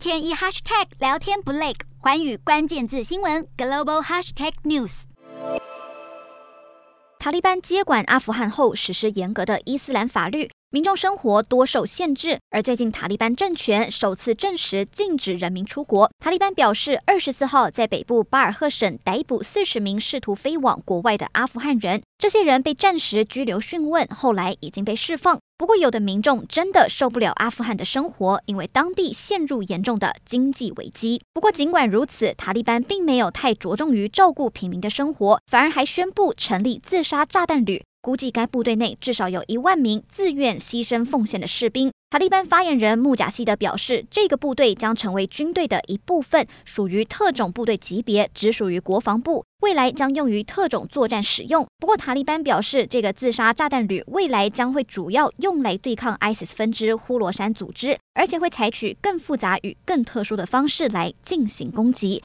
天一 hashtag 聊天不累，环宇关键字新闻 global hashtag news。塔利班接管阿富汗后，实施严格的伊斯兰法律。民众生活多受限制，而最近塔利班政权首次证实禁止人民出国。塔利班表示，二十四号在北部巴尔赫省逮捕四十名试图飞往国外的阿富汗人，这些人被暂时拘留讯问，后来已经被释放。不过，有的民众真的受不了阿富汗的生活，因为当地陷入严重的经济危机。不过，尽管如此，塔利班并没有太着重于照顾平民的生活，反而还宣布成立自杀炸弹旅。估计该部队内至少有一万名自愿牺牲奉献的士兵。塔利班发言人穆贾希德表示，这个部队将成为军队的一部分，属于特种部队级别，只属于国防部，未来将用于特种作战使用。不过，塔利班表示，这个自杀炸弹旅未来将会主要用来对抗 ISIS 分支呼罗珊组织，而且会采取更复杂与更特殊的方式来进行攻击。